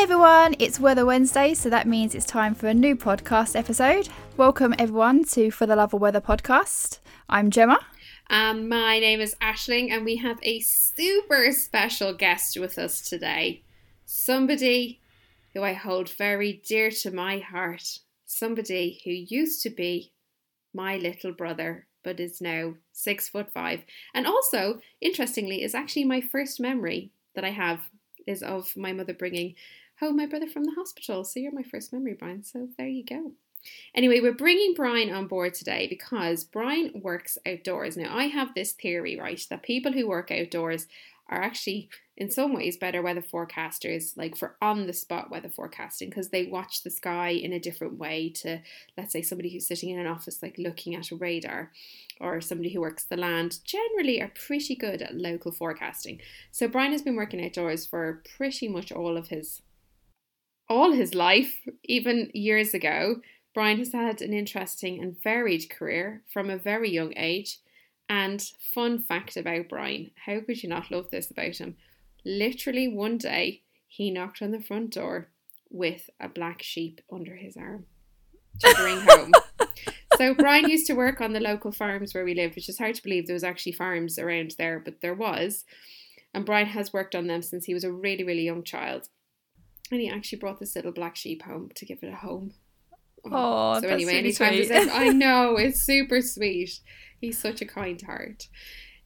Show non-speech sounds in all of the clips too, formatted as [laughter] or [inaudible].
Everyone, it's Weather Wednesday, so that means it's time for a new podcast episode. Welcome everyone to For the Love of Weather podcast. I'm Gemma. Um, my name is Ashling, and we have a super special guest with us today. Somebody who I hold very dear to my heart. Somebody who used to be my little brother, but is now six foot five. And also, interestingly, is actually my first memory that I have is of my mother bringing home my brother from the hospital. So you're my first memory, Brian. So there you go. Anyway, we're bringing Brian on board today because Brian works outdoors. Now, I have this theory, right, that people who work outdoors are actually, in some ways, better weather forecasters, like for on the spot weather forecasting, because they watch the sky in a different way to, let's say, somebody who's sitting in an office, like looking at a radar, or somebody who works the land, generally are pretty good at local forecasting. So, Brian has been working outdoors for pretty much all of his. All his life, even years ago, Brian has had an interesting and varied career from a very young age. And fun fact about Brian how could you not love this about him? Literally, one day he knocked on the front door with a black sheep under his arm to bring [laughs] home. so, Brian used to work on the local farms where we lived, which is hard to believe there was actually farms around there, but there was. And Brian has worked on them since he was a really, really young child. And he actually brought this little black sheep home to give it a home. Oh, so that's anyway, anytime sweet. there's I [laughs] know it's super sweet. He's such a kind heart.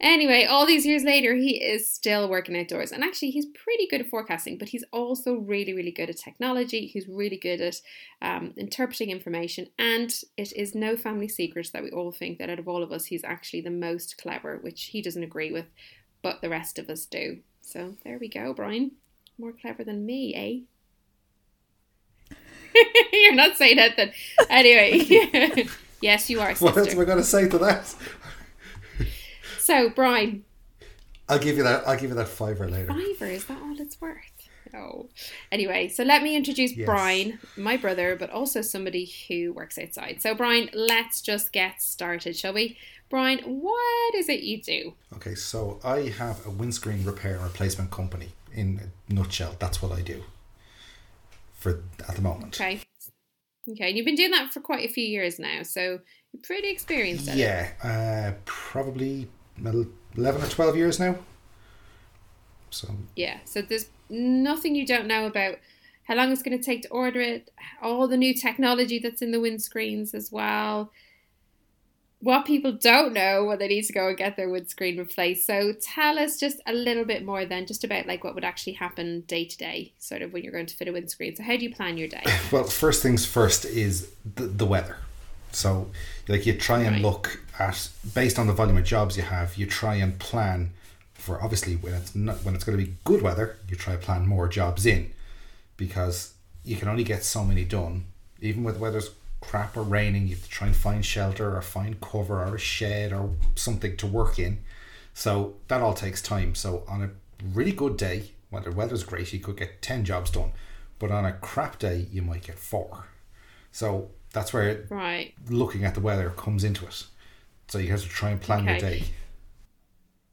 Anyway, all these years later, he is still working outdoors, and actually, he's pretty good at forecasting. But he's also really, really good at technology. He's really good at um, interpreting information, and it is no family secret that we all think that out of all of us, he's actually the most clever, which he doesn't agree with, but the rest of us do. So there we go, Brian. More clever than me, eh? [laughs] You're not saying that then. Anyway, [laughs] [laughs] yes, you are, What else am. I going to say to that? So, Brian, I'll give you that. I'll give you that fiver later. fiver, is that all it's worth? Oh. Anyway, so let me introduce Yes. Brian, my brother, but also somebody who works outside. So, Brian, let's just get started, shall we? Brian, what is it you do? Okay, so I have a windscreen repair and replacement company. In a nutshell, that's what I do. For at the moment. Okay. Okay, and you've been doing that for quite a few years now, so you're pretty experienced at it. Yeah, uh, probably eleven or twelve years now. So Yeah, so there's nothing you don't know about how long it's going to take to order it, all the new technology that's in the windscreens as well. What people don't know when they need to go and get their windscreen replaced. So tell us just a little bit more then, just about like what would actually happen day to day, sort of when you're going to fit a windscreen. So how do you plan your day? [laughs] Well, first things first is the, the weather. So, like, you try and Right. look at based on the volume of jobs you have. You try and plan for obviously when it's not when it's going to be good weather. You try to plan more jobs in because you can only get so many done. Even with the weather's crap or raining, you have to try and find shelter or find cover or a shed or something to work in. So that all takes time. So on a really good day, when the weather's great, you could get ten jobs done. But on a crap day, you might get four. So that's where Right. looking at the weather comes into it. So you have to try and plan your day.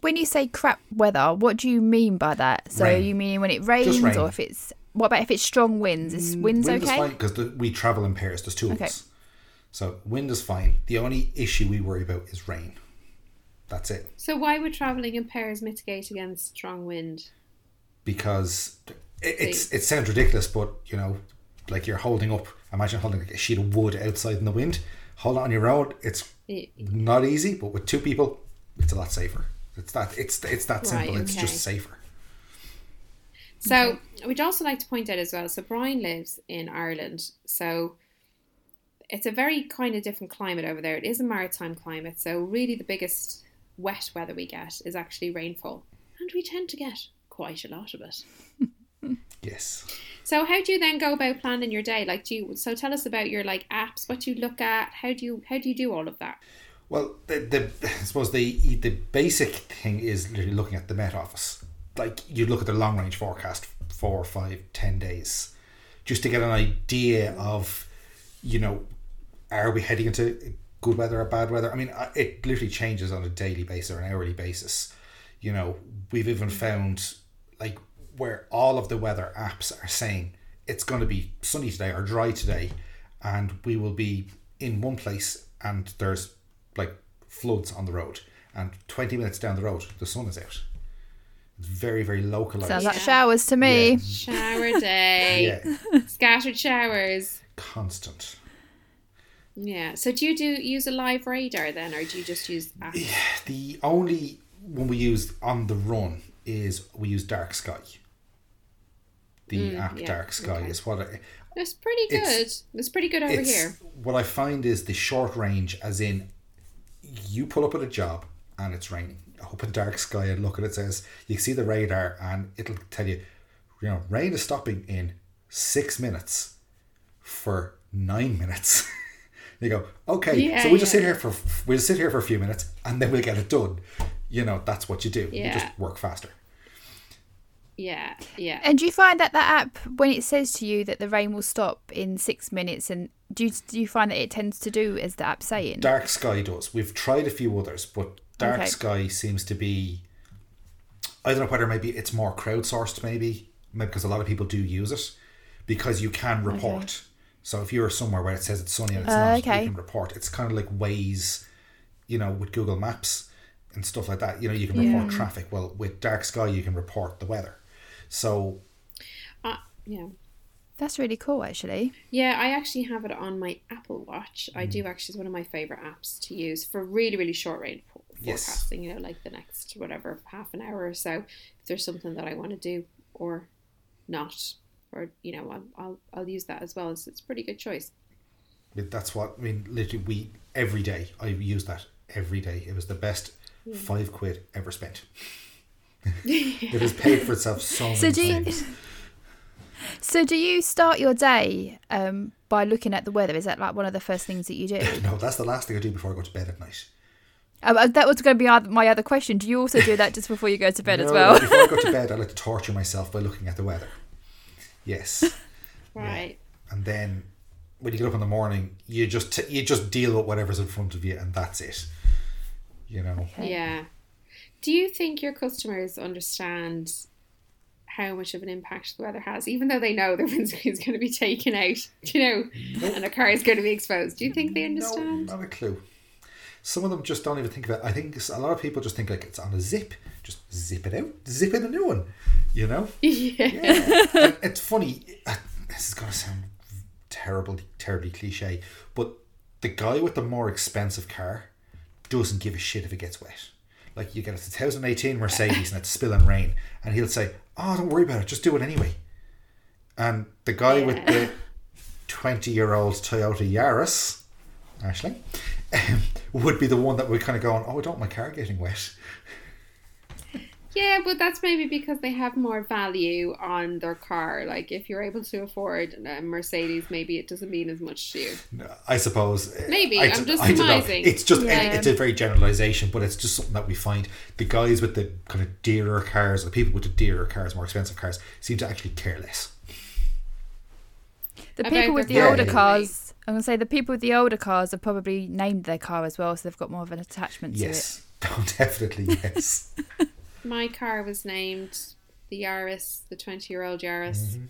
When you say crap weather, what do you mean by that? So Rain. you mean when it rains, rain. or if it's what about if it's strong winds? Is mm, winds Wind okay? because we travel in pairs. There's two of Okay. us. So wind is fine. The only issue we worry about is rain. That's it. So why would travelling in pairs mitigate against strong wind? because it, it's it sounds ridiculous, but you know, like you're holding up. Imagine holding like a sheet of wood outside in the wind. Hold it on your own. It's not easy, but with two people, it's a lot safer. It's that it's it's that simple. Right, It's just safer. So we'd also like to point out as well. So Brian lives in Ireland, so it's a very kind of different climate over there. It is a maritime climate, so really the biggest wet weather we get is actually rainfall, and we tend to get quite a lot of it. [laughs] Yes. So how do you then go about planning your day? Like, do you? So tell us about your like apps, what you look at. How do you how do you do all of that? Well, the, the I suppose the the basic thing is literally looking at the Met Office. Like you'd look at the long range forecast, four, five, ten days, just to get an idea of, you know, are we heading into good weather or bad weather? I mean, it literally changes on a daily basis or an hourly basis. You know, we've even mm-hmm. found like where all of the weather apps are saying it's going to be sunny today or dry today, and we will be in one place and there's like floods on the road, and 20 minutes down the road, the sun is out. It's very, very localized. Sounds like Yeah. showers to me. Yeah. Shower day. yeah, [laughs] Scattered showers. constant. Yeah. So do you do use a live radar then, or do you just use apps? The only one we use on the run is we use Dark Sky. The mm, app yeah, Dark Sky okay. is what I, It's pretty good. It's- It's, pretty good over here. what I find is the short range, as in you pull up at a job and it's raining. Open dark sky and look at it says you see the radar and it'll tell you, you know, rain is stopping in six minutes for nine minutes. [laughs] you go, okay, Yeah, so we just sit here for we'll sit here for a few minutes and then we'll get it done. You know, that's what you do. You Yeah. just work faster. Yeah. Yeah. And do you find that that app, when it says to you that the rain will stop in six minutes, and do you, do you find that it tends to do as the app's saying? Dark Sky does. We've tried a few others, but Dark Okay. Sky seems to be. I don't know whether maybe it's more crowdsourced, maybe, maybe because a lot of people do use it, because you can report. So if you're somewhere where it says it's sunny and it's Uh, not, okay. you can report. It's kind of like Waze, you know, with Google Maps and stuff like that. You know, you can report traffic. Well, with Dark Sky, you can report the weather. So Uh, yeah. That's really cool, actually. Yeah, I actually have it on my Apple Watch. I Mm. do actually. It's one of my favorite apps to use for really, really short range for- Yes. forecasting. You know, like the next whatever half an hour or so. If there's something that I want to do or not, or you know, I'll I'll, I'll use that as well. It's, it's a pretty good choice. But that's what I mean. Literally, we every day I use that every day. It was the best five quid ever spent. [laughs] it has paid for itself so many So do you- [laughs] So, do you start your day um, by looking at the weather? Is that like one of the first things that you do? [laughs] No, that's the last thing I do before I go to bed at night. Uh, uh, that was going to be my other question. Do you also do that just before you go to bed as well? before I go to bed, I like to [laughs] torture myself by looking at the weather. Yes, [laughs] Right. and then when you get up in the morning, you just t- you just deal with whatever's in front of you, and that's it. You know. Okay. Yeah. Do you think your customers understand how much of an impact the weather has, even though they know their [laughs] windscreen is going to be taken out, you know, and a car is going to be exposed? Do you think they understand? No, not a clue. Some of them just don't even think of it. I think a lot of people just think like it's on a zip. Just zip it out, zip in a new one. You know. [laughs] Yeah. Yeah. It's funny. uh, This is gonna sound terrible, terribly cliche, but the guy with the more expensive car doesn't give a shit if it gets wet. Like you get a 2018 Mercedes and it's spilling rain, and he'll say, "Oh, don't worry about it. Just do it anyway." And the guy with the 20 year old Toyota Yaris, Ashling, um, [laughs] would be the one that would kind of going, "Oh, I don't want my car getting wet." [laughs] Yeah, but that's maybe because they have more value on their car. Like if you're able to afford a Mercedes, maybe it doesn't mean as much to you. No, I suppose. uh, Maybe, I, I'm just I don't know. surmising. It's just Yeah. it's a very generalization, but it's just something that we find the guys with the kind of dearer cars, the people with the dearer cars, more expensive cars, seem to actually care less. The people with the they're older very cars, I'm going to say the people with the older cars have probably named their car as well, so they've got more of an attachment to it. Yes, [laughs] definitely yes. [laughs] My car was named the Yaris, the 20 year old Yaris. Mm-hmm.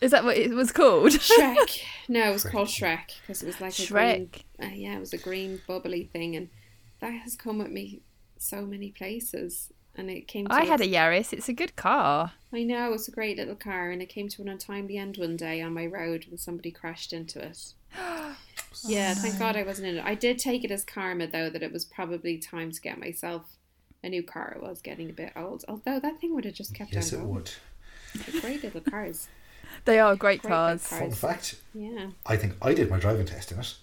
Is that what it was called? [laughs] Shrek. No, it was called Shrek because it was like a green. Shrek. Uh, yeah, it was a green bubbly thing, and that has come with me so many places. And it came. To I had a Yaris. It's a good car. I know it's a great little car, and it came to an untimely end one day on my road when somebody crashed into it. [gasps] yeah, thank God I wasn't in it. I did take it as karma though that it was probably time to get myself a new car. It was getting a bit old, although that thing would have just kept yes, on it going. would. They're Great little cars. They are great Great cars. big Fun fact: Yeah. I think I did my driving test in it.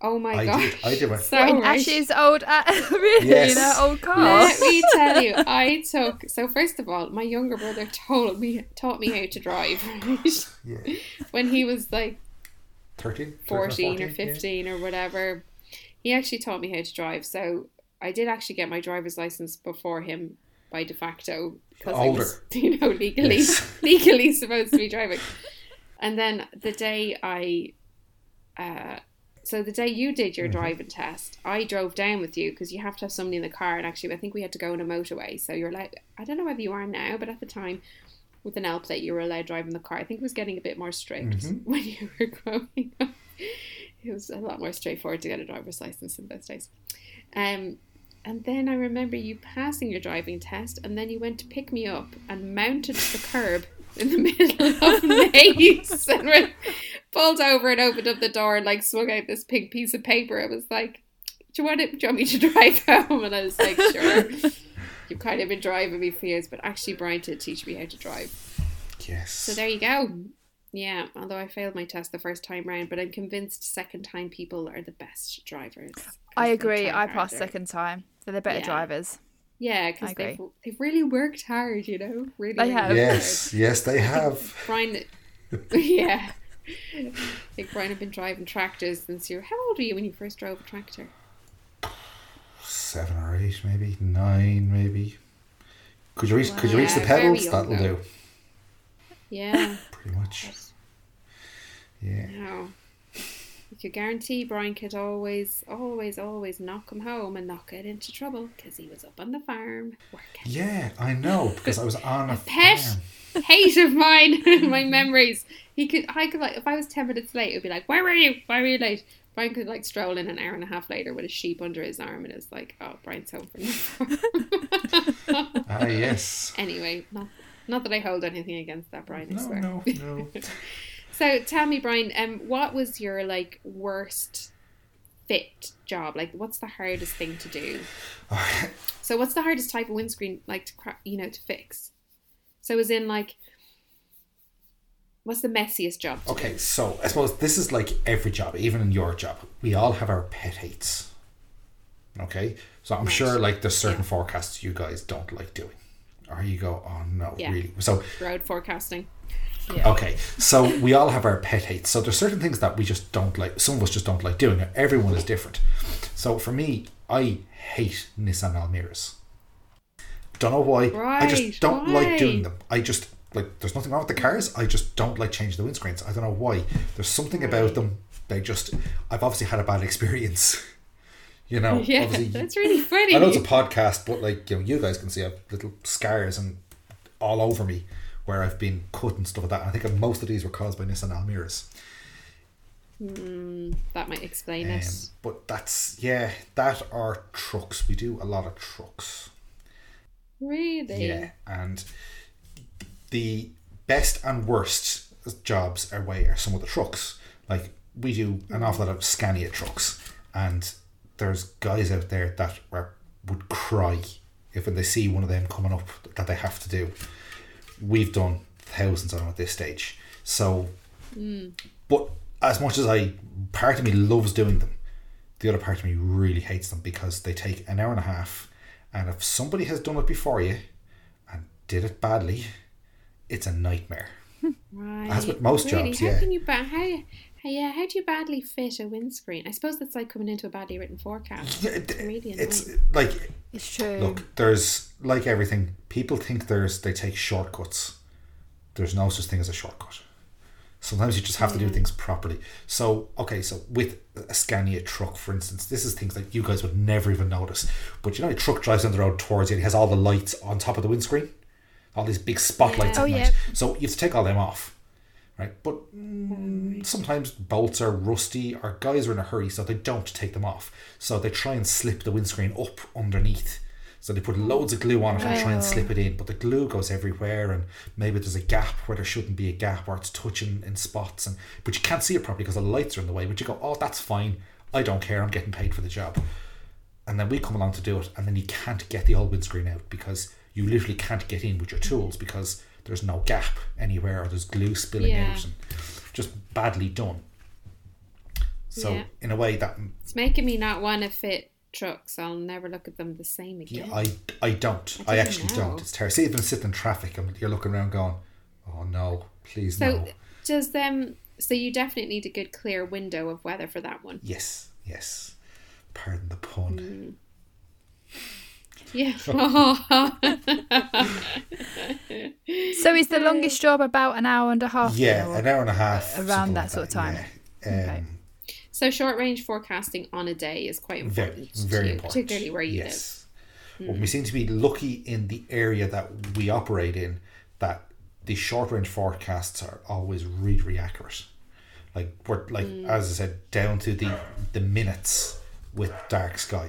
Oh my I god. did- I did my- so in right. Ash's old, uh, [laughs] really, Yes. in old car. Let me [laughs] tell you, I took so first of all, my younger brother told me taught me how to drive right? [laughs] Yeah, when he was like 13, 13 14 or yeah. 15 or whatever. He actually taught me how to drive. So I did actually get my driver's license before him by de facto because I was, you know, legally Yes. legally supposed to be driving. And then the day I, uh, so the day you did Mm-hmm. your driving test, I drove down with you because you have to have somebody in the car. And actually, I think we had to go on a motorway. So you're like, I don't know whether you are now, but at the time, with an L plate, you were allowed driving the car. I think it was getting a bit more strict Mm-hmm. [laughs] when you were growing up. It was a lot more straightforward to get a driver's license in those days. Um, and then I remember you passing your driving test, and then you went to pick me up and mounted the curb in the [laughs] middle of [laughs] Mace and went- pulled over and opened up the door and like swung out this pink piece of paper. It was like, do you want it? Do you want me to [laughs] drive home? And I was like, sure. [laughs] You've kind of been driving me for years, but actually Brian did teach me how to drive. Yes. So there you go. Yeah, although I failed my test the first time round, but I'm convinced second time people are the best drivers. I agree. I passed harder. second time. They're the better Yeah. drivers. Yeah, because they've, they've really worked hard, you know? Really, They really have. worked yes, yes, they have. Brian, [laughs] yeah. [laughs] Think Brian had been driving tractors since you were, how old were you when you first drove a tractor? Seven or eight, maybe nine, maybe. Could you reach? Could you reach the pedals? That'll though. do. Yeah, [laughs] Pretty much. Yeah. no. You could guarantee Brian could always, always, always knock him home and not get into trouble because he was up on the farm working. Yeah, I know because I was on [laughs] a, pet. farm. Hate of mine, [laughs] my memories. He could, I could like, if I was ten minutes late, it would be like, "Where were you? Why were you late?" Brian could like stroll in an hour and a half later with a sheep under his arm, and it's like, "Oh, Brian's home from the farm." Ah, yes. [laughs] anyway, not not that I hold anything against that, Brian. I No, swear. no, [laughs] no. So tell me, Brian, um, what was your like worst fit job? Like, what's the hardest thing to do? [sighs] So, what's the hardest type of windscreen like to cra- you know to fix? So, as in like, what's the messiest job? To Okay, so I suppose this is like every job, even in your job. We all have our pet hates. Okay, so I'm Right. sure like there's certain Yeah. forecasts you guys don't like doing, or you go, oh no, Yeah. really. So do? road forecasting? Yeah. Okay, so we all have our pet hates. So there's certain things that we just don't like. Some of us just don't like doing. Everyone is different. So for me, I hate Nissan Almiras. Don't know why. I just don't why? like doing them. I just like. There's nothing wrong with the cars. I just don't like changing the windscreens. I don't know why. There's something about them. They just. I've obviously had a bad experience. [laughs] You know. [laughs] Yeah, obviously, that's really funny. I know it's a podcast, but like you know, you guys can see I have little scars and all over me where I've been cut and stuff like that. And I think most of these were caused by Nissan Almiras. Mm, that might explain Um, it. but that's yeah, that are trucks. We do a lot of trucks. Really? Yeah, and the best and worst jobs are way are some of the trucks. Like we do an awful lot of Scania trucks, and there's guys out there that are, would cry if when they see one of them coming up that they have to do. We've done thousands of them at this stage, so. Mm. But as much as I, part of me loves doing them, the other part of me really hates them because they take an hour and a half, and if somebody has done it before you and did it badly, it's a nightmare. Right. As with most really? jobs, how yeah. Can you ba- how, how, yeah, how do you badly fit a windscreen? I suppose that's like coming into a badly written forecast. Yeah, it- really it's like It's true. look, there's like everything. People think there's they take shortcuts. There's no such thing as a shortcut. Sometimes you just have to do things properly. So okay, so with a Scania truck, for instance, this is things that you guys would never even notice. But you know, a truck drives down the road towards you and it has all the lights on top of the windscreen, all these big spotlights Yeah. at Oh, night. yeah. So you have to take all them off, right? But mm, sometimes bolts are rusty or guys are in a hurry, so they don't take them off. So they try and slip the windscreen up underneath. So they put loads of glue on it and try and slip it in, but the glue goes everywhere, and maybe there's a gap where there shouldn't be a gap, or it's touching in spots, and but you can't see it properly because the lights are in the way. But you go, oh, that's fine. I don't care. I'm getting paid for the job. And then we come along to do it, and then you can't get the old windscreen out because you literally can't get in with your tools because there's no gap anywhere, or there's glue spilling Yeah. out, and just badly done. So Yeah. in a way, that It's making me not want to fit trucks. I'll never look at them the same again. Yeah, I, I don't. I I, actually know. don't. It's terrible. See, even sitting in traffic and you're looking around going, oh no, please so no. does them. So you definitely need a good clear window of weather for that one. Yes, yes. Pardon the pun. [laughs] Yeah. [laughs] So is the longest job about an hour and a half? Yeah, an hour and a half. around that like sort of time. Yeah. Um, Okay. So short range forecasting on a day is quite Very, important. to very you, important. particularly where you live. yes. Well, we hmm. seem to be lucky in the area that we operate in that the short range forecasts are always really, really accurate. Like we're like hmm. as I said, down to the the minutes with dark sky.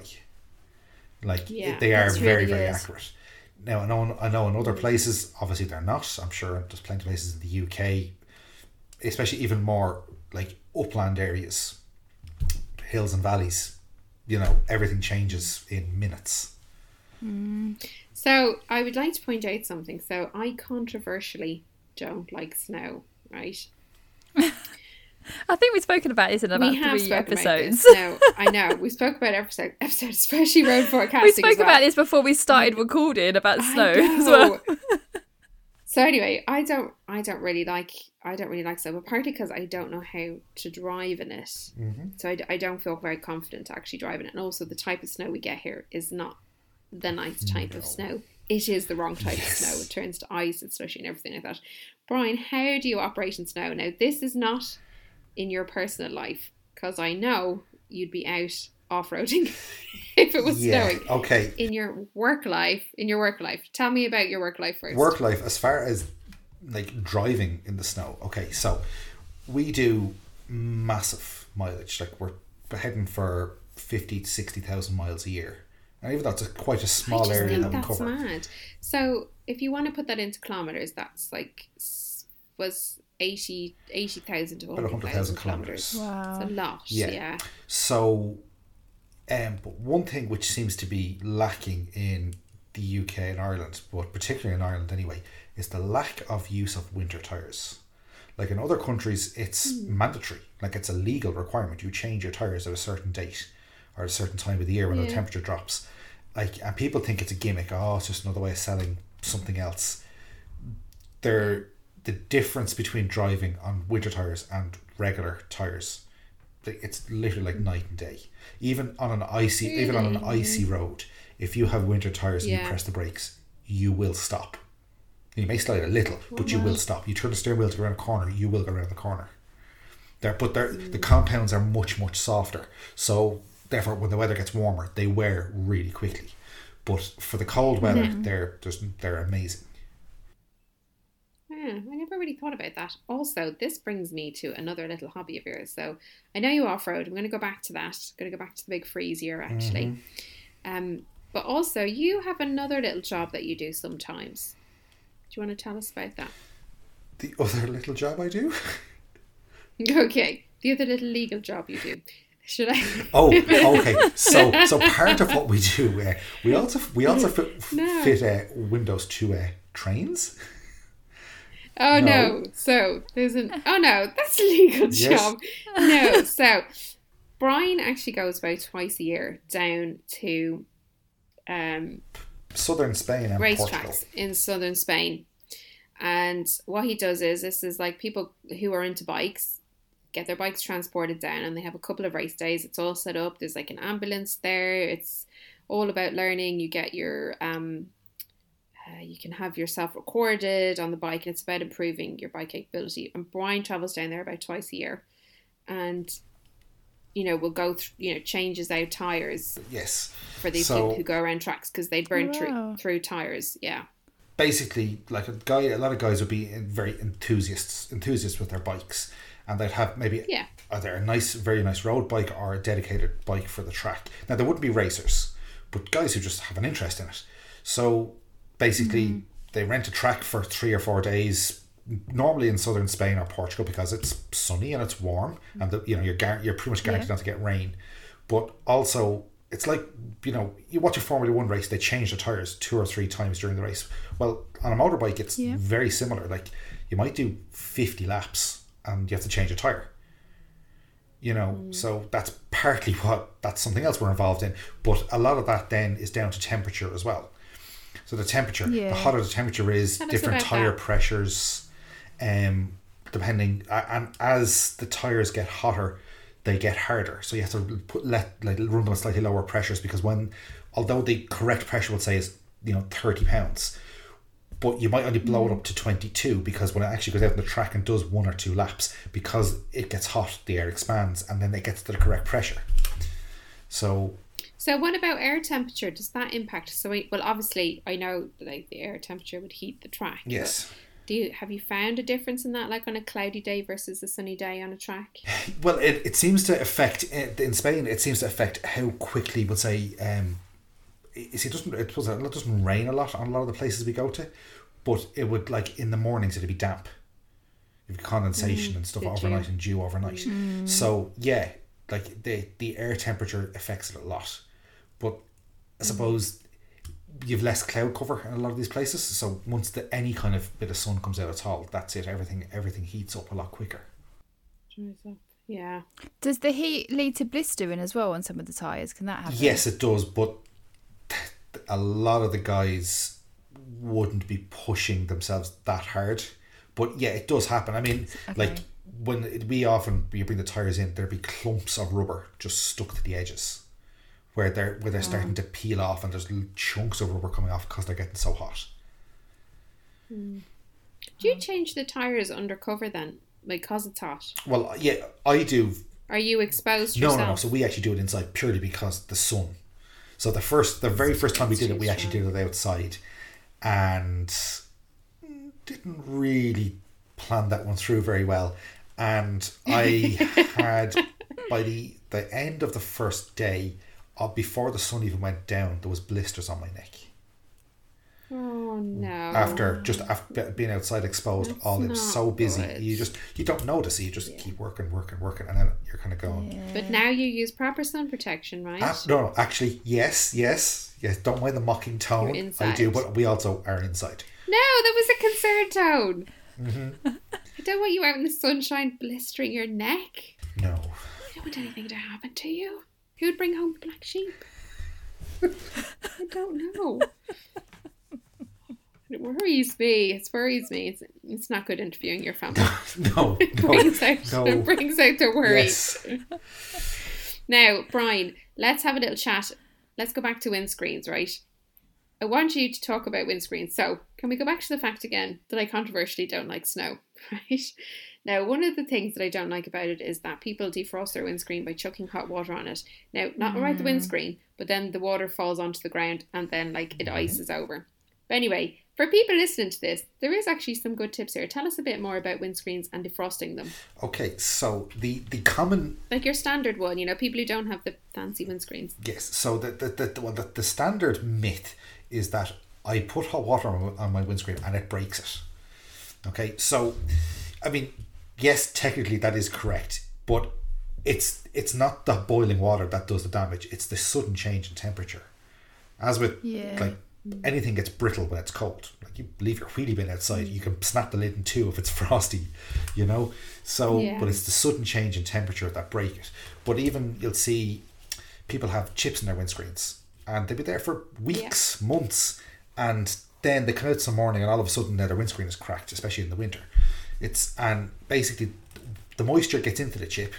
Like Yeah, they are very, really very good. accurate. Now I know I know in other places, obviously they're not. I'm sure there's plenty of places in the UK, especially even more like upland areas, hills and valleys. You know, everything changes in minutes. Hmm. So I would like to point out something. So I controversially don't like snow, right? [laughs] I think we've spoken about this in about we have three spoken episodes. about this. No, I [laughs] know. We spoke about episode episode, especially road [laughs] forecasting. we as spoke well. about this before we started mm. recording about I snow as well. So anyway, I don't I don't really like I don't really like snow, but partly because I don't know how to drive in it. Mm-hmm. So I don't feel very confident actually driving it. And also the type of snow we get here is not the nice type of snow. It is the wrong type Yes. of snow. It turns to ice and slushy and everything like that. Brian, how do you operate in snow? Now this is not in your personal life because I know you'd be out off roading [laughs] if it was yeah. snowing. Okay. in your work life in your work life tell me about your work life first. Work life as far as like driving in the snow. Okay so we do massive mileage. Like we're heading for 50 to 60,000 miles a year. And even though it's a, quite a I small area that we that's cover. mad. So if you want to put that into kilometers that's like s- was 80 80,000 to About 100,000 100,000 kilometers. Wow. it's a lot Yeah. yeah, so um, but one thing which seems to be lacking in the UK and Ireland but particularly in Ireland anyway is the lack of use of winter tires. Like in other countries it's mandatory. Like it's a legal requirement. You change your tires at a certain date or a certain time of the year when the temperature drops. Like and people think it's a gimmick. Oh it's just another way of selling something else. There the difference between driving on winter tires and regular tires like, it's literally like night and day. Even on an icy even on an icy road if you have winter tires and you press the brakes you will stop. You may slide a little but you will stop. You turn the steering wheel to go around a corner you will go around the corner. There but they're, the mm. compounds are much much softer. So therefore when the weather gets warmer they wear really quickly. But for the cold weather they're just they're amazing Yeah, I never really thought about that. Also, this brings me to another little hobby of yours. So, I know you off road. I'm going to go back to that. I'm going to go back to the big freeze year, actually. Mm-hmm. Um, but also, you have another little job that you do sometimes. Do you want to tell us about that? the other little job i do [laughs] Okay, the other little legal job you do. Should I? [laughs] Oh, okay. So, so part of what we do, uh, we also we also [laughs] fit, No. fit uh, windows to uh, trains. Oh No. no. So there's an oh no, that's a legal Yes. job. No, so Brian actually goes about twice a year down to um Southern Spain and Portugal. racetracks in southern Spain. And what he does is this is like people who are into bikes get their bikes transported down and they have a couple of race days. It's all set up. There's like an ambulance there. It's all about learning. You get your um uh, you can have yourself recorded on the bike and it's about improving your bike capability. And Brian travels down there about twice a year and you know, will go through, you know, changes out tires Yes. for these So- people who go around tracks because they burn Wow. through through tires. Yeah. Basically, like a guy, a lot of guys would be very enthusiasts, enthusiasts with their bikes, and they'd have maybe Yeah. either a nice, very nice road bike or a dedicated bike for the track. Now there wouldn't be racers, but guys who just have an interest in it. So basically, mm-hmm. they rent a track for three or four days, normally in southern Spain or Portugal because it's sunny and it's warm, mm-hmm. and the, you know you're gar- you're pretty much guaranteed not to get rain. But also, it's like you know you watch a Formula One race, they change the tires two or three times during the race. Well, on a motorbike, it's Yeah. very similar. Like you might do fifty laps and you have to change a tire you know mm. so that's partly what that's something else we're involved in but a lot of that then is down to temperature as well so the temperature Yeah. the hotter the temperature is different tire that. pressures, um depending and as the tires get hotter they get harder so you have to put let like run them at slightly lower pressures because when although the correct pressure would say is you know 30 pounds but you might only blow it up to 22 because when it actually goes out on the track and does one or two laps because it gets hot the air expands and then it gets to the correct pressure so So what about air temperature? Does that impact? So we, well, obviously, I know like the air temperature would heat the track. yes Do you have you found a difference in that, like on a cloudy day versus a sunny day on a track? [sighs] Well, it, it seems to affect uh, in Spain. It seems to affect how quickly, we'd say, um, it doesn't it doesn't it doesn't rain a lot on a lot of the places we go to, but it would like in the mornings it'd be damp, you've condensation mm, and stuff overnight dew. and dew overnight. Mm. So yeah, like the the air temperature affects it a lot, but I mm-hmm. suppose you've less cloud cover in a lot of these places. So once the any kind of bit of sun comes out at all, that's it. Everything everything heats up a lot quicker. Dries up. Yeah. Does the heat lead to blistering as well on some of the tyres? Can that happen? Yes, it does, but a lot of the guys wouldn't be pushing themselves that hard. But yeah, it does happen. I mean, like when it, we often you bring the tires in, there'd be clumps of rubber just stuck to the edges, where they're where they're mm. starting to peel off, and there's little chunks of rubber coming off because they're getting so hot. Hmm. Do you change the tires undercover then, like cause it's hot? Well, uh, yeah, I do Are you exposed No, yourself? no, no. So we actually do it inside purely because the sun. So the first, the very first time we did it, we actually did it outside, and didn't really plan that one through very well. And I [laughs] had by the the end of the first day, uh, before the sun even went down, there was blisters on my neck Oh no. after just after being outside exposed. That's all it's so busy, good. you just you don't notice. You just keep working, working, working, and then you're kind of going. But now you use proper sun protection, right? Ah, no, no, actually, yes, yes, yes. Don't mind the mocking tone. I do, but we also are inside. No, that was a concerned tone. Mm-hmm. I don't want you out in the sunshine blistering your neck. No, I don't want anything to happen to you. Who'd bring home the black sheep? I don't know. [laughs] It worries me. It worries me. It's, it's not good interviewing your family. [laughs] no, It no, brings out, no. it brings out the worries. Yes, [laughs] Now, Brian, let's have a little chat. Let's go back to windscreens, right? I want you to talk about windscreens. So, can we go back to the fact again that I controversially don't like snow, right? Now, one of the things that I don't like about it is that people defrost their windscreen by chucking hot water on it. Now, not around the mm. windscreen, but then the water falls onto the ground and then, like, it ices over. But anyway, for people listening to this, there is actually some good tips here. Tell us a bit more about windscreens and defrosting them. okay. So the the common Like your standard one, you know, people who don't have the fancy windscreens. yes. So the the the, well, the, the standard myth is that I put hot water on, on my windscreen and it breaks it. Okay, so I mean, yes, technically that is correct, but it's it's not the boiling water that does the damage. It's the sudden change in temperature. As with Yeah. like anything gets brittle when it's cold. Like you leave your wheelie bin outside, you can snap the lid in two if it's [laughs] frosty, you know. So, Yeah. but it's the sudden change in temperature that break it. But even you'll see people have chips in their windscreens, and they'll be there for weeks, months, and then they come out some morning, and all of a sudden now their windscreen is cracked, especially in the winter. It's and basically the moisture gets into the chip,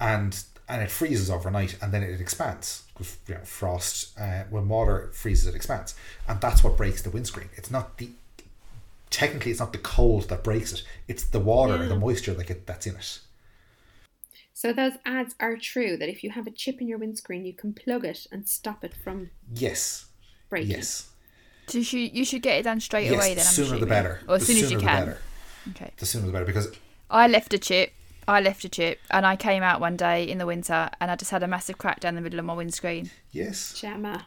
and and it freezes overnight, and then it expands. With, you know, frost, uh, when water freezes, it expands, and that's what breaks the windscreen. It's not the technically it's not the cold that breaks it; it's the water, Yeah. the moisture like it, that's in it. So those ads are true that if you have a chip in your windscreen, you can plug it and stop it from Yes, breaking. yes, So you should, you should get it done straight yes. away the then. I'm sooner the better. Or as the soon as you sooner the can. Better. Okay. The sooner the better because I left a chip. I left a chip, and I came out one day in the winter, and I just had a massive crack down the middle of my windscreen yes, Gemma.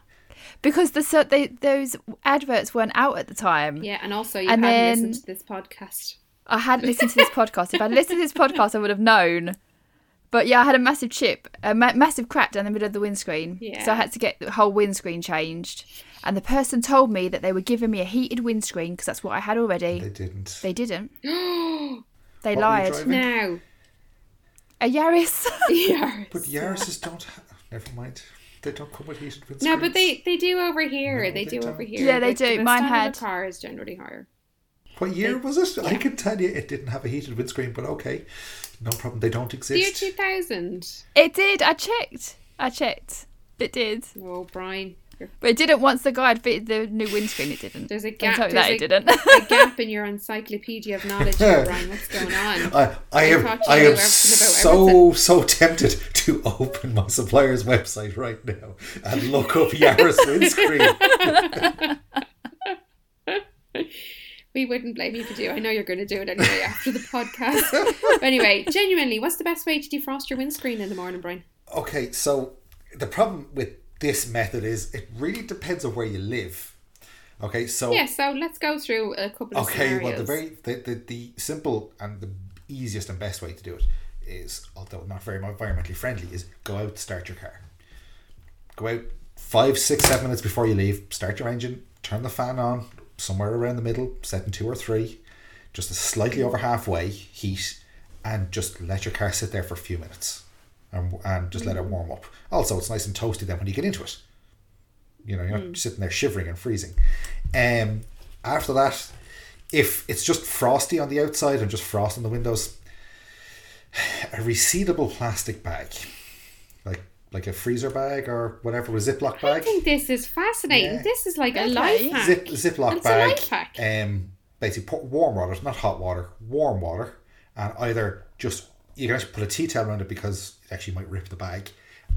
because the so they, those adverts weren't out at the time. Yeah, and also you And hadn't then- listened to this podcast. I hadn't listened to this [laughs] podcast. If I'd listened to this podcast, I would have known. But yeah, I had a massive chip, a ma- massive crack down the middle of the windscreen. Yeah. So I had to get the whole windscreen changed. And the person told me that they were giving me a heated windscreen because that's what I had already. they didn't. They didn't. [gasps] They What were you lied. driving? now, A Yaris. [laughs] [laughs] yeah. But Yaris's don't. Ha- never mind. They don't come with heated windscreens. No, but they they do over here. No, they, they do don't. over here. Yeah, they The- do. The Mine had- of car is generally higher. What year was it? I can tell you it didn't have a heated windscreen, but okay, no problem. They don't The exist. year two thousand. it did. I checked. I checked. It did. Oh, Brian, But it didn't once the guy had fitted the new windscreen. It didn't. there's a Don't gap. tell me that there's it a, didn't. a gap [laughs] in your encyclopedia of knowledge, here, [laughs] Brian. What's going on? I, I I am thought you I am so so tempted to open my supplier's website right now and look up Yaris [laughs] windscreen. We wouldn't blame you if you do. I know you're going to do it anyway after the podcast. but anyway, [laughs] genuinely, what's the best way to defrost your windscreen in the morning, Brian? Okay, so the problem with this method is it really depends on where you live. Okay, so Yeah, so let's go through a couple of okay, scenarios. well the very the, the, the simple and the easiest and best way to do it is, although not very environmentally friendly, is go out, start your car. Go out five, six, seven minutes before you leave, start your engine, turn the fan on, somewhere around the middle, setting two or three, just a slightly over halfway heat, and just let your car sit there for a few minutes, and, and just let it warm up. Also, it's nice and toasty then when you get into it. You know, you're not sitting there shivering and freezing. Um, after that, if it's just frosty on the outside and just frost on the windows, [sighs] a resealable plastic bag, like like a freezer bag or whatever, a Ziploc bag. I think this is fascinating. Yeah. This is like a Okay. life hack. Zip Ziploc It's a bag. life hack. Um, basically put warm water, not hot water, warm water, and either just you can actually put a tea towel around it because it actually might rip the bag,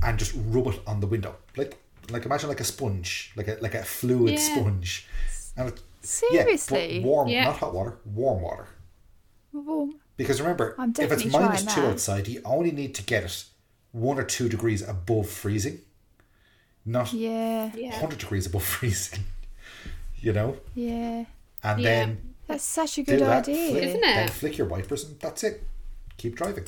and just rub it on the window, like like imagine like a sponge, like a like a fluid Yeah. sponge, and it, Seriously? yeah, warm, Yeah. not hot water, warm water. Well, Because remember, if it's definitely minus trying two outside, you only need to get it one or two degrees above freezing, not yeah, Yeah. 100 degrees above [laughs] freezing. You know? yeah. And Yeah. then That's such a good that, idea. flick, Isn't it? then flick your wipers and that's it. Keep driving.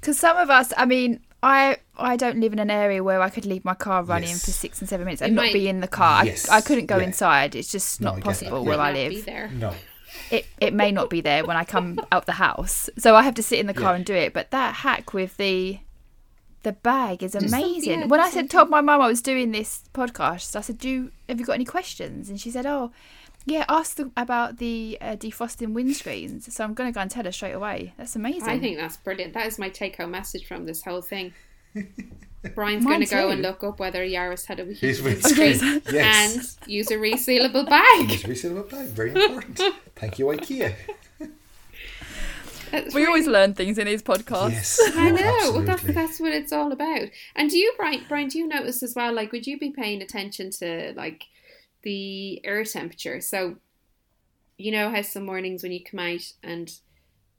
Because some of us, I mean, I I don't live in an area where I could leave my car running Yes. for six and seven minutes and You not might- be in the car. Yes, I, I couldn't go yeah. inside. It's just No, not get possible that, where Might I live. No. It it may not be there when I come [laughs] out the house, so I have to sit in the car Yeah. and do it. But that hack with the the bag is amazing. yeah, when I said told my mum I was doing this podcast, I said, "Do you, have you got any questions?" And she said, "Oh." Yeah, ask the, about the uh, defrosting windscreens. So I'm going to go and tell her straight away. That's amazing. I think that's brilliant. That is my take home message from this whole thing. [laughs] Brian's going to go and look up whether Yaris had a He's heated windscreen. windscreen [laughs] Yes. and use a resealable bag. Use a resealable bag. Very important. [laughs] Thank you, IKEA. That's we really always learn things in these podcasts. Yes. [laughs] I know. Well, that's that's what it's all about. And do you, Brian? Brian, do you notice as well? Like, would you be paying attention to like the air temperature? So, you know how some mornings when you come out and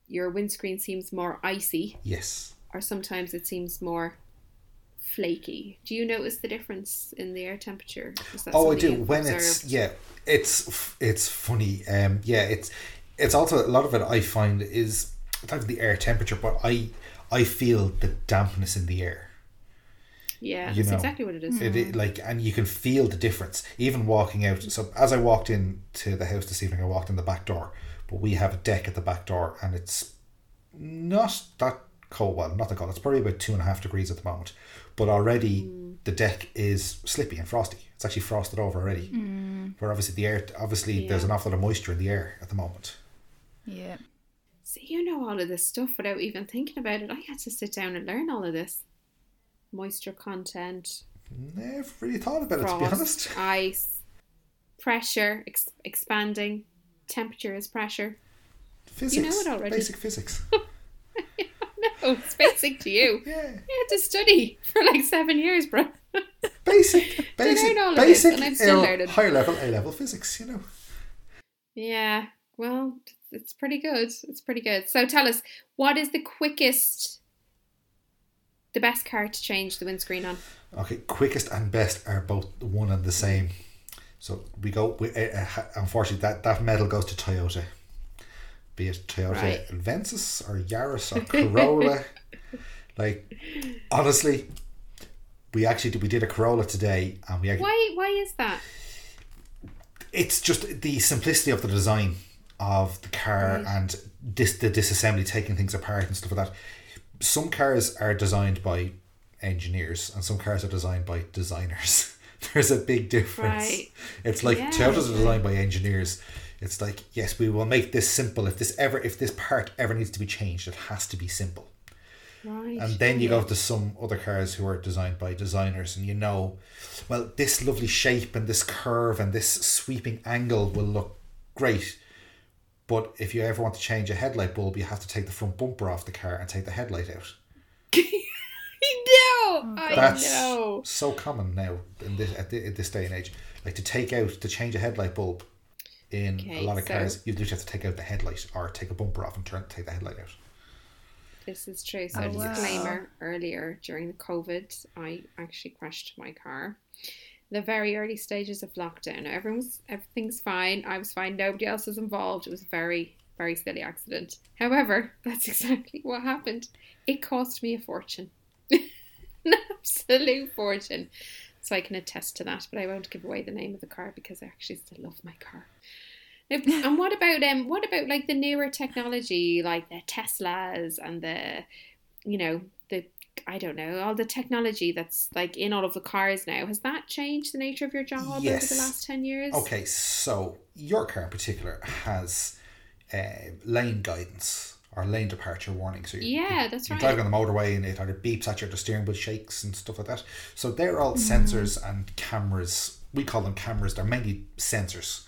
your windscreen seems more icy, Yes. or sometimes it seems more flaky. Do you notice the difference in the air temperature? Oh, I do. you've When it's yeah, it's it's funny. Um, yeah, it's it's also a lot of it. I find is not even the air temperature, but I I feel the dampness in the air. yeah, you that's know, exactly what it is. It, it like and you can feel the difference even walking out. So as I walked in to the house this evening, I walked in the back door, but we have a deck at the back door, and it's not that cold. Well, not that cold. It's probably about two and a half degrees at the moment, but already mm. the deck is slippy and frosty. It's actually frosted over already. Mm. Where obviously the air, obviously there's an awful lot of moisture in the air at the moment. Yeah. See, you know all of this stuff without even thinking about it. I had to sit down and learn all of this. Moisture content, Never really thought about it to be honest. [laughs] ice, pressure, ex- expanding, temperature is pressure. Physics, You know it already. basic physics. [laughs] No, it's basic to you. [laughs] yeah, You had to study for like seven years, bro. basic, basic, learn all of this, basic, and still uh, higher level, A level physics. You know. yeah, well, it's pretty good. It's pretty good. So tell us, what is the quickest, the best car to change the windscreen on? Okay, quickest and best are both one and the same. So we go. We, uh, unfortunately, that that medal goes to Toyota. Be it Toyota Right. Or Yaris or [laughs] Corolla. like, honestly, we actually did, we did a Corolla today, and we actually, Why? Why is that? it's just the simplicity of the design of the car and dis, the disassembly, taking things apart and stuff like that. Some cars are designed by engineers, and some cars are designed by designers. [laughs] There's a big difference. Right. It's like Yeah, Toyotas are designed by engineers. It's like yes, we will make this simple. If this ever, if this part ever needs to be changed, it has to be simple. Right. And then you go to some other cars who are designed by designers, and you know, well, this lovely shape and this curve and this sweeping angle will look great. But if you ever want to change a headlight bulb, you have to take the front bumper off the car and take the headlight out. [laughs] no, oh, I know. so common now in this at, the, at this day and age. Like to take out to change a headlight bulb, In Okay, a lot of so- cars, you just have to take out the headlight or take a bumper off and turn take the headlight out. This is true. So, Oh, wow. disclaimer earlier during the COVID, I actually crashed my car. The very early stages of lockdown. Everyone's everything's fine. I was fine. Nobody else was involved. It was a very, very silly accident. However, [laughs] that's exactly what happened. It cost me a fortune. [laughs] An absolute fortune. So I can attest to that, but I won't give away the name of the car because I actually still love my car. [laughs] And what about um what about like the newer technology like the Teslas and the you know I don't know all the technology that's like in all of the cars now has that changed the nature of your job over the last 10 years Okay, so your car in particular has uh, lane guidance or lane departure warning. So you, Yeah, that's you're right. driving on the motorway and it either beeps at you or the steering wheel shakes and stuff like that. So they're all sensors and cameras. We call them cameras. They're mainly sensors.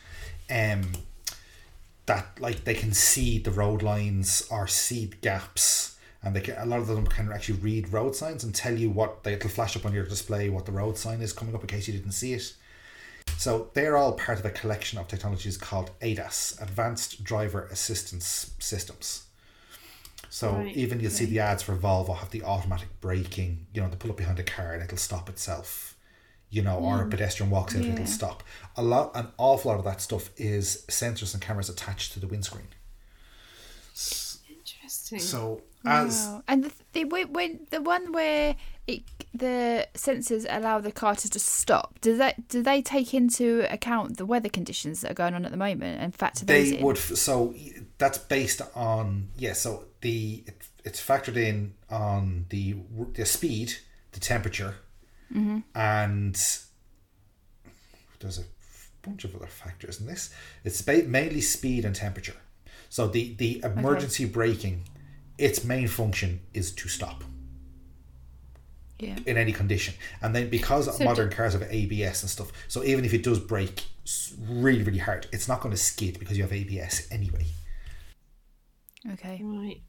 Um, that like they can see the road lines or see the gaps. And they can, a lot of them can actually read road signs and tell you what they, it'll flash up on your display what the road sign is coming up in case you didn't see it. So they're all part of a collection of technologies called ADAS, Advanced Driver Assistance Systems. So Right, even you'll see the ads for Volvo have the automatic braking, you know, they pull up behind a car and it'll stop itself. You know, or a mm. pedestrian walks out, Yeah. it'll stop. A lot an awful lot of that stuff is sensors and cameras attached to the windscreen. interesting So as Wow. And the, the when, when the one where it the sensors allow the car to just stop, do that do they take into account the weather conditions that are going on at the moment and factor those they in? would so that's based on yeah so the it, it's factored in on the the speed the temperature Mm-hmm. and there's a bunch of other factors in this it's ba- mainly speed and temperature so the the emergency braking its main function is to stop Yeah. in any condition and then because So modern cars have abs and stuff so even if it does break really really hard it's not going to skid because you have abs anyway Okay. right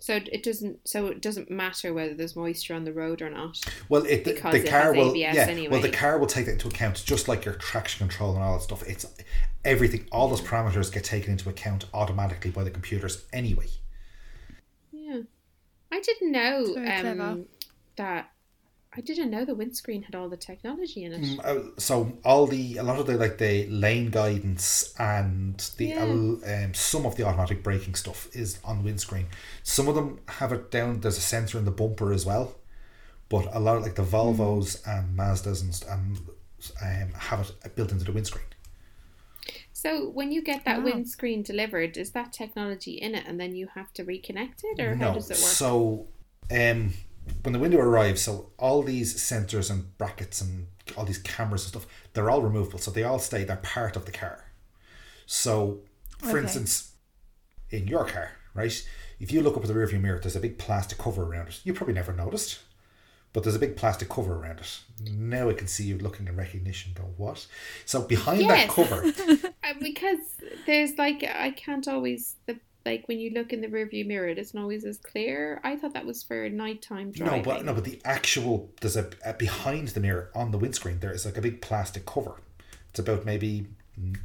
so it doesn't so it doesn't matter whether there's moisture on the road or not Well, it, the, Because the it car has will, ABS yeah. anyway. Well, the car will take that into account, just like your traction control and all that stuff. It's everything. All those parameters get taken into account automatically by the computers anyway. Yeah I didn't know um that I didn't know the windscreen had all the technology in it Mm, uh, So all the a lot of the like the lane guidance and the Yeah. um, some of the automatic braking stuff is on the windscreen. Some of them have it down. There's a sensor in the bumper as well, but a lot of like the Volvos and Mazdas and, and um, have it built into the windscreen. So when you get that Wow. windscreen delivered, is that technology in it, and then you have to reconnect it, or how does it work? So, um, when the window arrives, so all these sensors and brackets and all these cameras and stuff, they're all removable. So they all stay. They're part of the car. So, for Okay. instance, in your car, right? If you look up at the rearview mirror, there's a big plastic cover around it. You probably never noticed, but there's a big plastic cover around it. Now I can see you looking in recognition. Go what? So behind that cover, [laughs] Uh, because there's like I can't always the like when you look in the rearview mirror, it isn't always as clear. I thought that was for nighttime driving. No, but no, but the actual there's a, a behind the mirror on the windscreen. There is like a big plastic cover. It's about maybe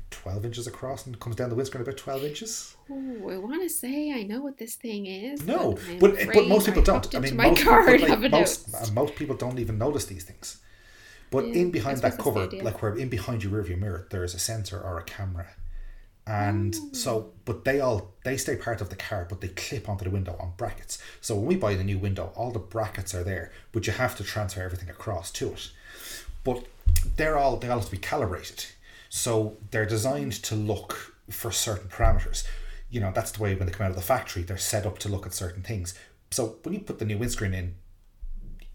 twelve inches across and comes down the windscreen about twelve inches. Oh, I want to say I know what this thing is. No, I'm but but most people I don't. I mean, most, car but like, most uh, most people don't even notice these things. But Yeah, in behind that cover, like where in behind your rearview mirror, there is a sensor or a camera, and Oh. so but they all they stay part of the car, but they clip onto the window on brackets. So when we buy the new window, all the brackets are there, but you have to transfer everything across to it. But they're all they all have to be calibrated, so they're designed to look for certain parameters. You know that's the way when they come out of the factory, they're set up to look at certain things. So when you put the new windscreen in,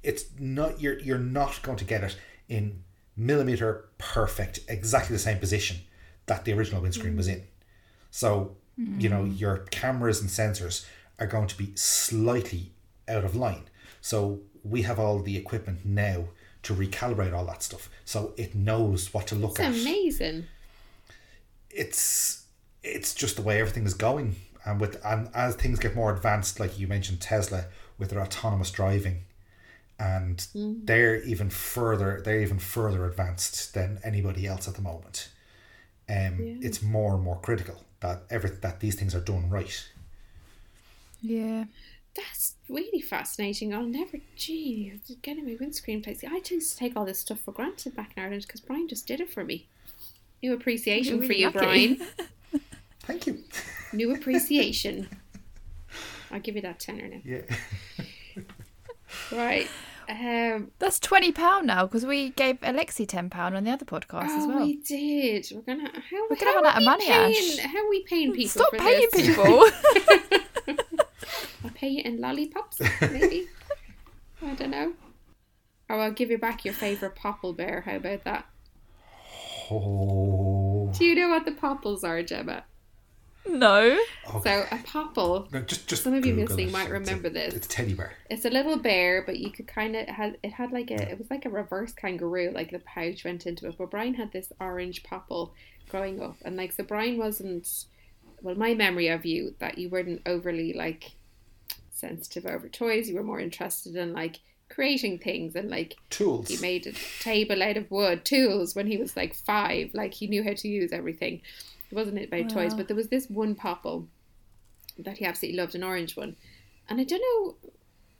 it's not you're you're not going to get it in millimeter perfect, exactly the same position that the original windscreen was in. So you know mm. your cameras and sensors are going to be slightly out of line. So we have all the equipment now to recalibrate all that stuff, so it knows what to look at. It's at amazing. it's it's just the way everything is going and with and as things get more advanced like you mentioned tesla with their autonomous driving and they're even further they're even further advanced than anybody else at the moment um, Yeah. it's more and more critical that every that these things are done right. Yeah. That's really fascinating. I'll never, gee, getting my windscreen placed. I used to take all this stuff for granted back in Ireland because Brian just did it for me. New appreciation You're for you, lucky. Brian. [laughs] Thank you. New appreciation. I'll give you that tenner now. Yeah. [laughs] Right. Um, That's twenty pound now because we gave Alexi ten pound on the other podcast oh, as well. we did. We're gonna. How, We're gonna how run out of we money, paying, Ash. How are we paying people? Stop for paying this? people. [laughs] I'll pay you in lollipops, maybe. [laughs] I don't know. Oh, I'll give you back your favourite popple bear. How about that? Oh. Do you know what the popples are, Gemma? no. So a popple, No, just, just Some of you Google listening it. might It's a- remember this. It's a teddy bear. it's a little bear, but you could kind of had it had like a it was like a reverse kangaroo, like the pouch went into it. But Brian had this orange popple growing up, and like so Brian wasn't. Well, my memory of you that you weren't overly like sensitive over toys. You were more interested in like creating things and like Tools. he made a table out of wood, tools when he was like five. Like he knew how to use everything. It wasn't about toys, but there was this one popple that he absolutely loved, an orange one. And I don't know,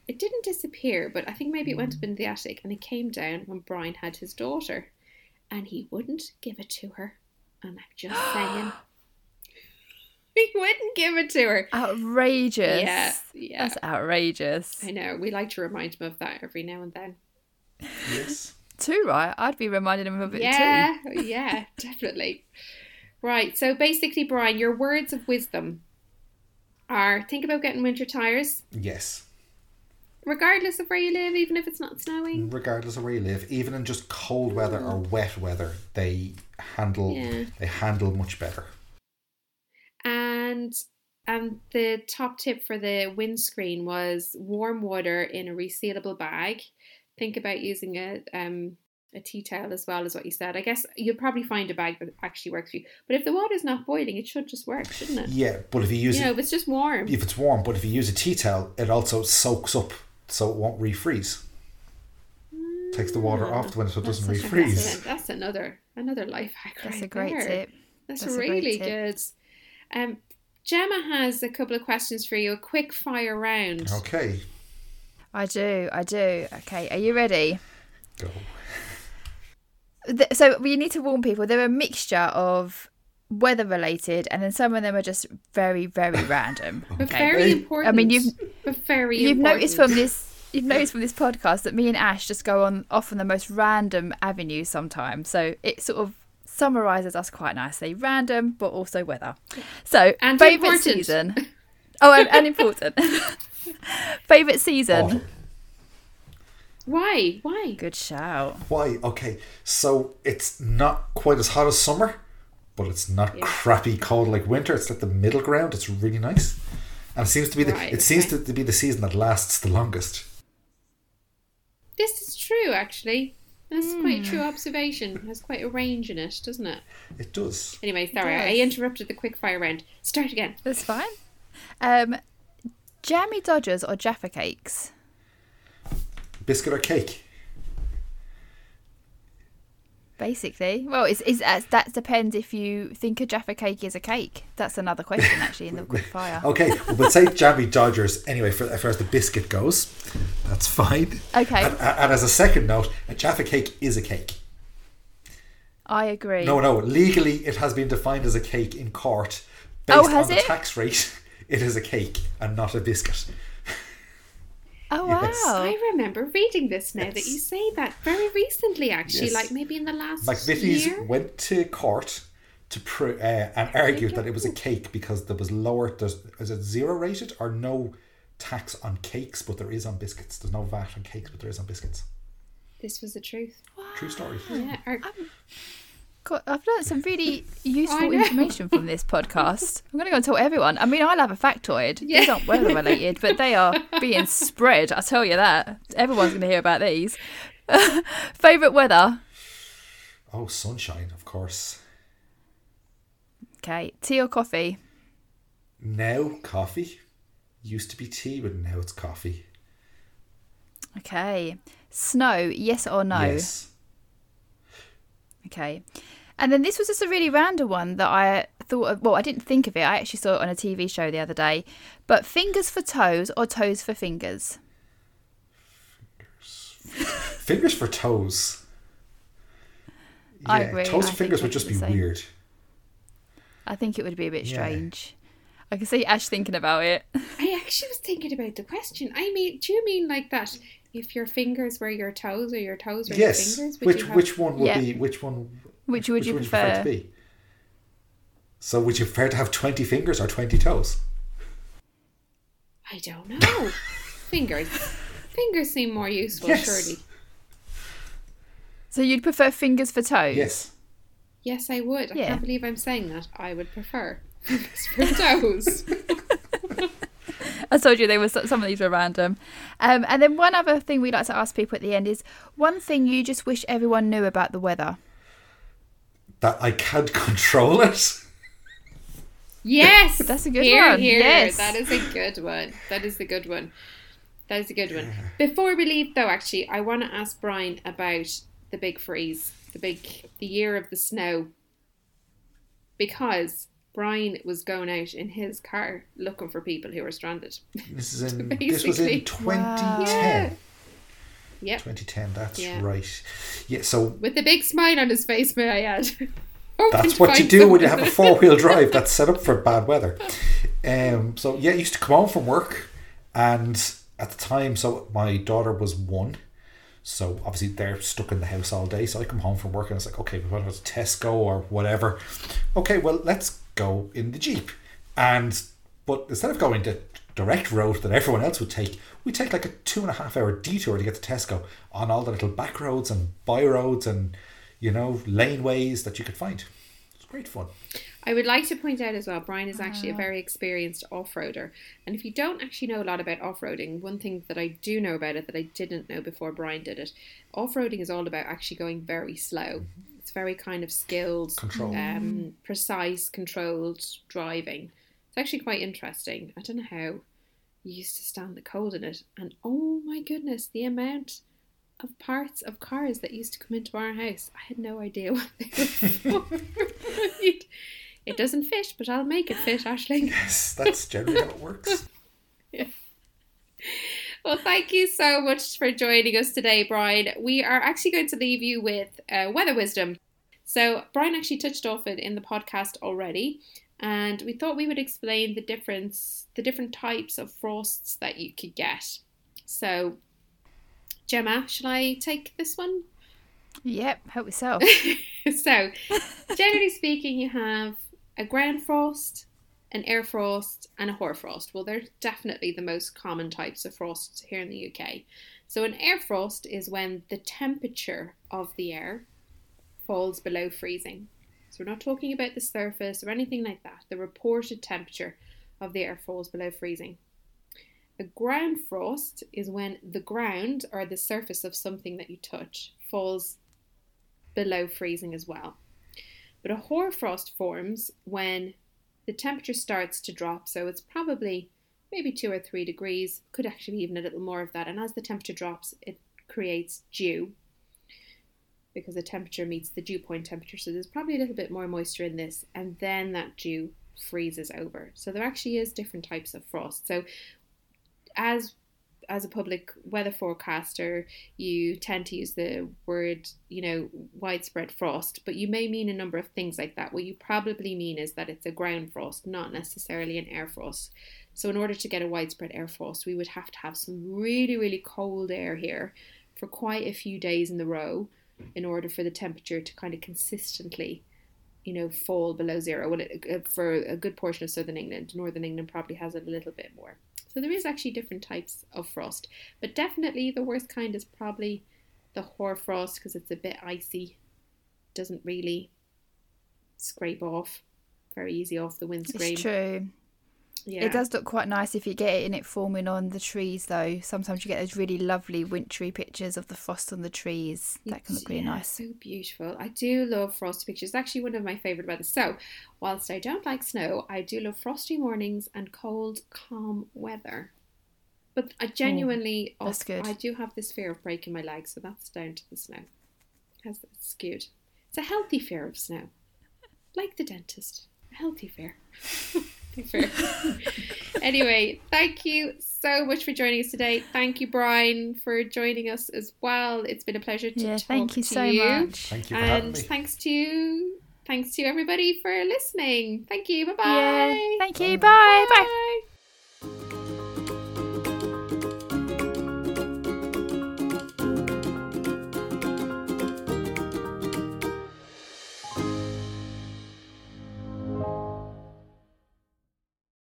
it didn't disappear, but I think maybe it went up mm. in the attic and it came down when Brian had his daughter. And he wouldn't give it to her. And I'm just saying. [gasps] [gasps] [laughs] he wouldn't give it to her. Outrageous. Yeah, yeah. That's outrageous. I know. We like to remind him of that every now and then. Yes. [laughs] Too right. I'd be reminding him of it too. yeah, yeah, [laughs] definitely. Right. So basically, Brian, your words of wisdom are think about getting winter tires, Yes. regardless of where you live, even if it's not snowing. Regardless of where you live, even in just cold weather or mm. wet weather, they handle Yeah. they handle much better. And and the top tip for the windscreen was warm water in a resealable bag. Think about using a um a tea towel as well as what you said. I guess you'll probably find a bag that actually works for you. But if the water's not boiling, it should just work, shouldn't it? Yeah, but if you use You know, it, if it's just warm. if it's warm, but if you use a tea towel, it also soaks up, so it won't refreeze. Takes the water off when so it doesn't That's a- refreeze. That's, that's another another life hack. That's right a great there. tip. That's, That's a great really tip. good. Um, Gemma has a couple of questions for you. A quick fire round. Okay, I do. I do. Okay. Are you ready? go. So we need to warn people. They're a mixture of weather related, and then some of them are just very, very [laughs] random. But Okay. very important. I mean, you've but very you've important. noticed from this. You've noticed from this podcast that me and Ash just go on off on the most random avenues sometimes. So it sort of summarizes us quite nicely. Random, but also weather. So And favorite important. season. [laughs] Oh, and, and important. [laughs] favorite season. Autumn. Why? Why? Good shout. Why? Okay, so it's not quite as hot as summer, but it's not Yeah. crappy cold like winter. It's like the middle ground. It's really nice, and it seems to be the Right, it seems okay. to, to be the season that lasts the longest. This is true, actually. That's quite a true Hmm. observation. It has quite a range in it, doesn't it? It does. Anyway, sorry, I interrupted the quick fire round. Start again. That's fine. Um, jammy Dodgers or Jaffa cakes? Biscuit or cake? Basically, well, it's, it's uh, that depends if you think a Jaffa cake is a cake. That's another question actually in the quick [laughs] fire. Okay, well, we'll say Jammy Dodgers anyway. For as far as the biscuit goes, that's fine. Okay, And, and as a second note, a Jaffa cake is a cake. I agree. No, no. Legally, it has been defined as a cake in court. Based Oh, has on the tax rate, [laughs] it is a cake and not a biscuit. Oh yes. wow! I remember reading this now that you say that very recently, actually, Yes. like maybe in the last McVitie's year. went to court to pr- uh, and argued that it was a cake because there was lower. There's is it zero rated or no tax on cakes, but there is on biscuits. There's no VAT on cakes, but there is on biscuits. This was the truth. True story. Yeah. Our, God, I've learned some really [laughs] useful information from this podcast. [laughs] I'm going to go and tell everyone. I mean, I'll have a factoid. Yeah. These aren't weather related, but they are [laughs] being spread. I tell you that. Everyone's going to hear about these. Favorite weather? Oh, sunshine, of course. Okay, tea or coffee? Now coffee. Used to be tea, but now it's coffee. Okay, snow? Yes or no? Yes. Okay. And then this was just a really random one that I thought of. Well, I didn't think of it. I actually saw it on a TV show the other day. But fingers for toes or toes for fingers? Fingers for toes. I agree. Toes I for fingers would just be same. weird. I think it would be a bit Yeah. strange. I can see Ash thinking about it. [laughs] I actually was thinking about the question. I mean, do you mean like that? If your fingers were your toes or your toes were Yes. your fingers, would Which you have... which one would Yeah. be which one? Which would you one prefer? to be? So would you prefer to have twenty fingers or twenty toes? I don't know. [laughs] fingers. Fingers seem more useful, Yes. surely. So you'd prefer fingers for toes? Yes. Yes, I would. I can't believe I'm saying that. I would prefer [laughs] fingers for toes. [laughs] I told you they were some of these were random. Um, and then one other thing we like to ask people at the end is one thing you just wish everyone knew about the weather. That I can't [laughs] control it. Yes, [laughs] That's a good here, one. Here, Yes. that is a good one. That is a good one. That is a good one. Before we leave, though, actually, I want to ask Brian about the big freeze, the big, the year of the snow, because Brian was going out in his car looking for people who were stranded. This is in [laughs] this was Basically. in twenty Wow. ten. Yep, 2010, that's Yeah. right. Yeah, so with a big smile on his face, may I add. [laughs] That's what you do when you have a four wheel drive that's set up [laughs] for bad weather. Um, so yeah, I used to come home from work, and at the time, so my daughter was one. So obviously they're stuck in the house all day. So I come home from work and it's like, okay, we're going to Tesco or whatever. Okay, well let's go in the jeep, and but instead of going the direct road that everyone else would take, we take like a two and a half hour detour to get to Tesco on all the little back roads and by roads and you know laneways that you could find. It's great fun. I would like to point out as well, Brian is actually a very experienced off roader. And if you don't actually know a lot about off roading, one thing that I do know about it that I didn't know before Brian did it off roading is all about actually going very slow. It's very kind of skilled, um, precise, controlled driving. It's actually quite interesting. I don't know how you used to stand the cold in it. And oh my goodness, the amount of parts of cars that used to come into our house. I had no idea [laughs] what they were for. It doesn't fit, but I'll make it fit, Ashling. [laughs] Yes, that's generally how it works. yeah. [laughs] Well, thank you so much for joining us today, Brian. We are actually going to leave you with uh, weather wisdom. So, Brian actually touched off it in the podcast already, and we thought we would explain the difference, the different types of frosts that you could get. So, Gemma, should I take this one? Yep, help [laughs] yourself. so, generally speaking, you have a ground frost, an air frost, and a hoar frost. Well, they're definitely the most common types of frosts here in the UK. So, an air frost is when the temperature of the air falls below freezing. So, we're not talking about the surface or anything like that. The reported temperature of the air falls below freezing. A ground frost is when the ground or the surface of something that you touch falls below freezing as well. But a hoarfrost forms when the temperature starts to drop, so it's probably maybe two or three degrees, could actually be even a little more of that. And as the temperature drops, it creates dew because the temperature meets the dew point temperature. So there's probably a little bit more moisture in this, and then that dew freezes over. So there actually is different types of frost. So as as a public weather forecaster, you tend to use the word, you know, widespread frost, but you may mean a number of things like that. What you probably mean is that it's a ground frost, not necessarily an air frost. So, in order to get a widespread air frost, we would have to have some really, really cold air here for quite a few days in the row in order for the temperature to kind of consistently, you know, fall below zero. Well, it, uh, for a good portion of southern England, northern England probably has it a little bit more. So there is actually different types of frost, but definitely the worst kind is probably the hoarfrost because it's a bit icy, doesn't really scrape off very easy off the windscreen. It's true. Yeah. It does look quite nice if you get it in it forming on the trees, though. Sometimes you get those really lovely wintry pictures of the frost on the trees. That can look really Yeah, nice. So beautiful. I do love frosty pictures. It's actually one of my favourite weather. So, whilst I don't like snow, I do love frosty mornings and cold, calm weather. But I oh, genuinely, Oh, that's also- good. I do have this fear of breaking my legs, so that's down to the snow. Has it's skewed. It's a healthy fear of snow, like the dentist. A healthy fear. [laughs] [laughs] fear. anyway, thank you so much for joining us today. Thank you, Brian, for joining us as well. It's been a pleasure to Yeah, talk thank you to so you. much. Thank you for having And me. thanks to thanks to everybody for listening. Thank you. Bye bye. Yeah. Thank you. Bye. Bye. Bye.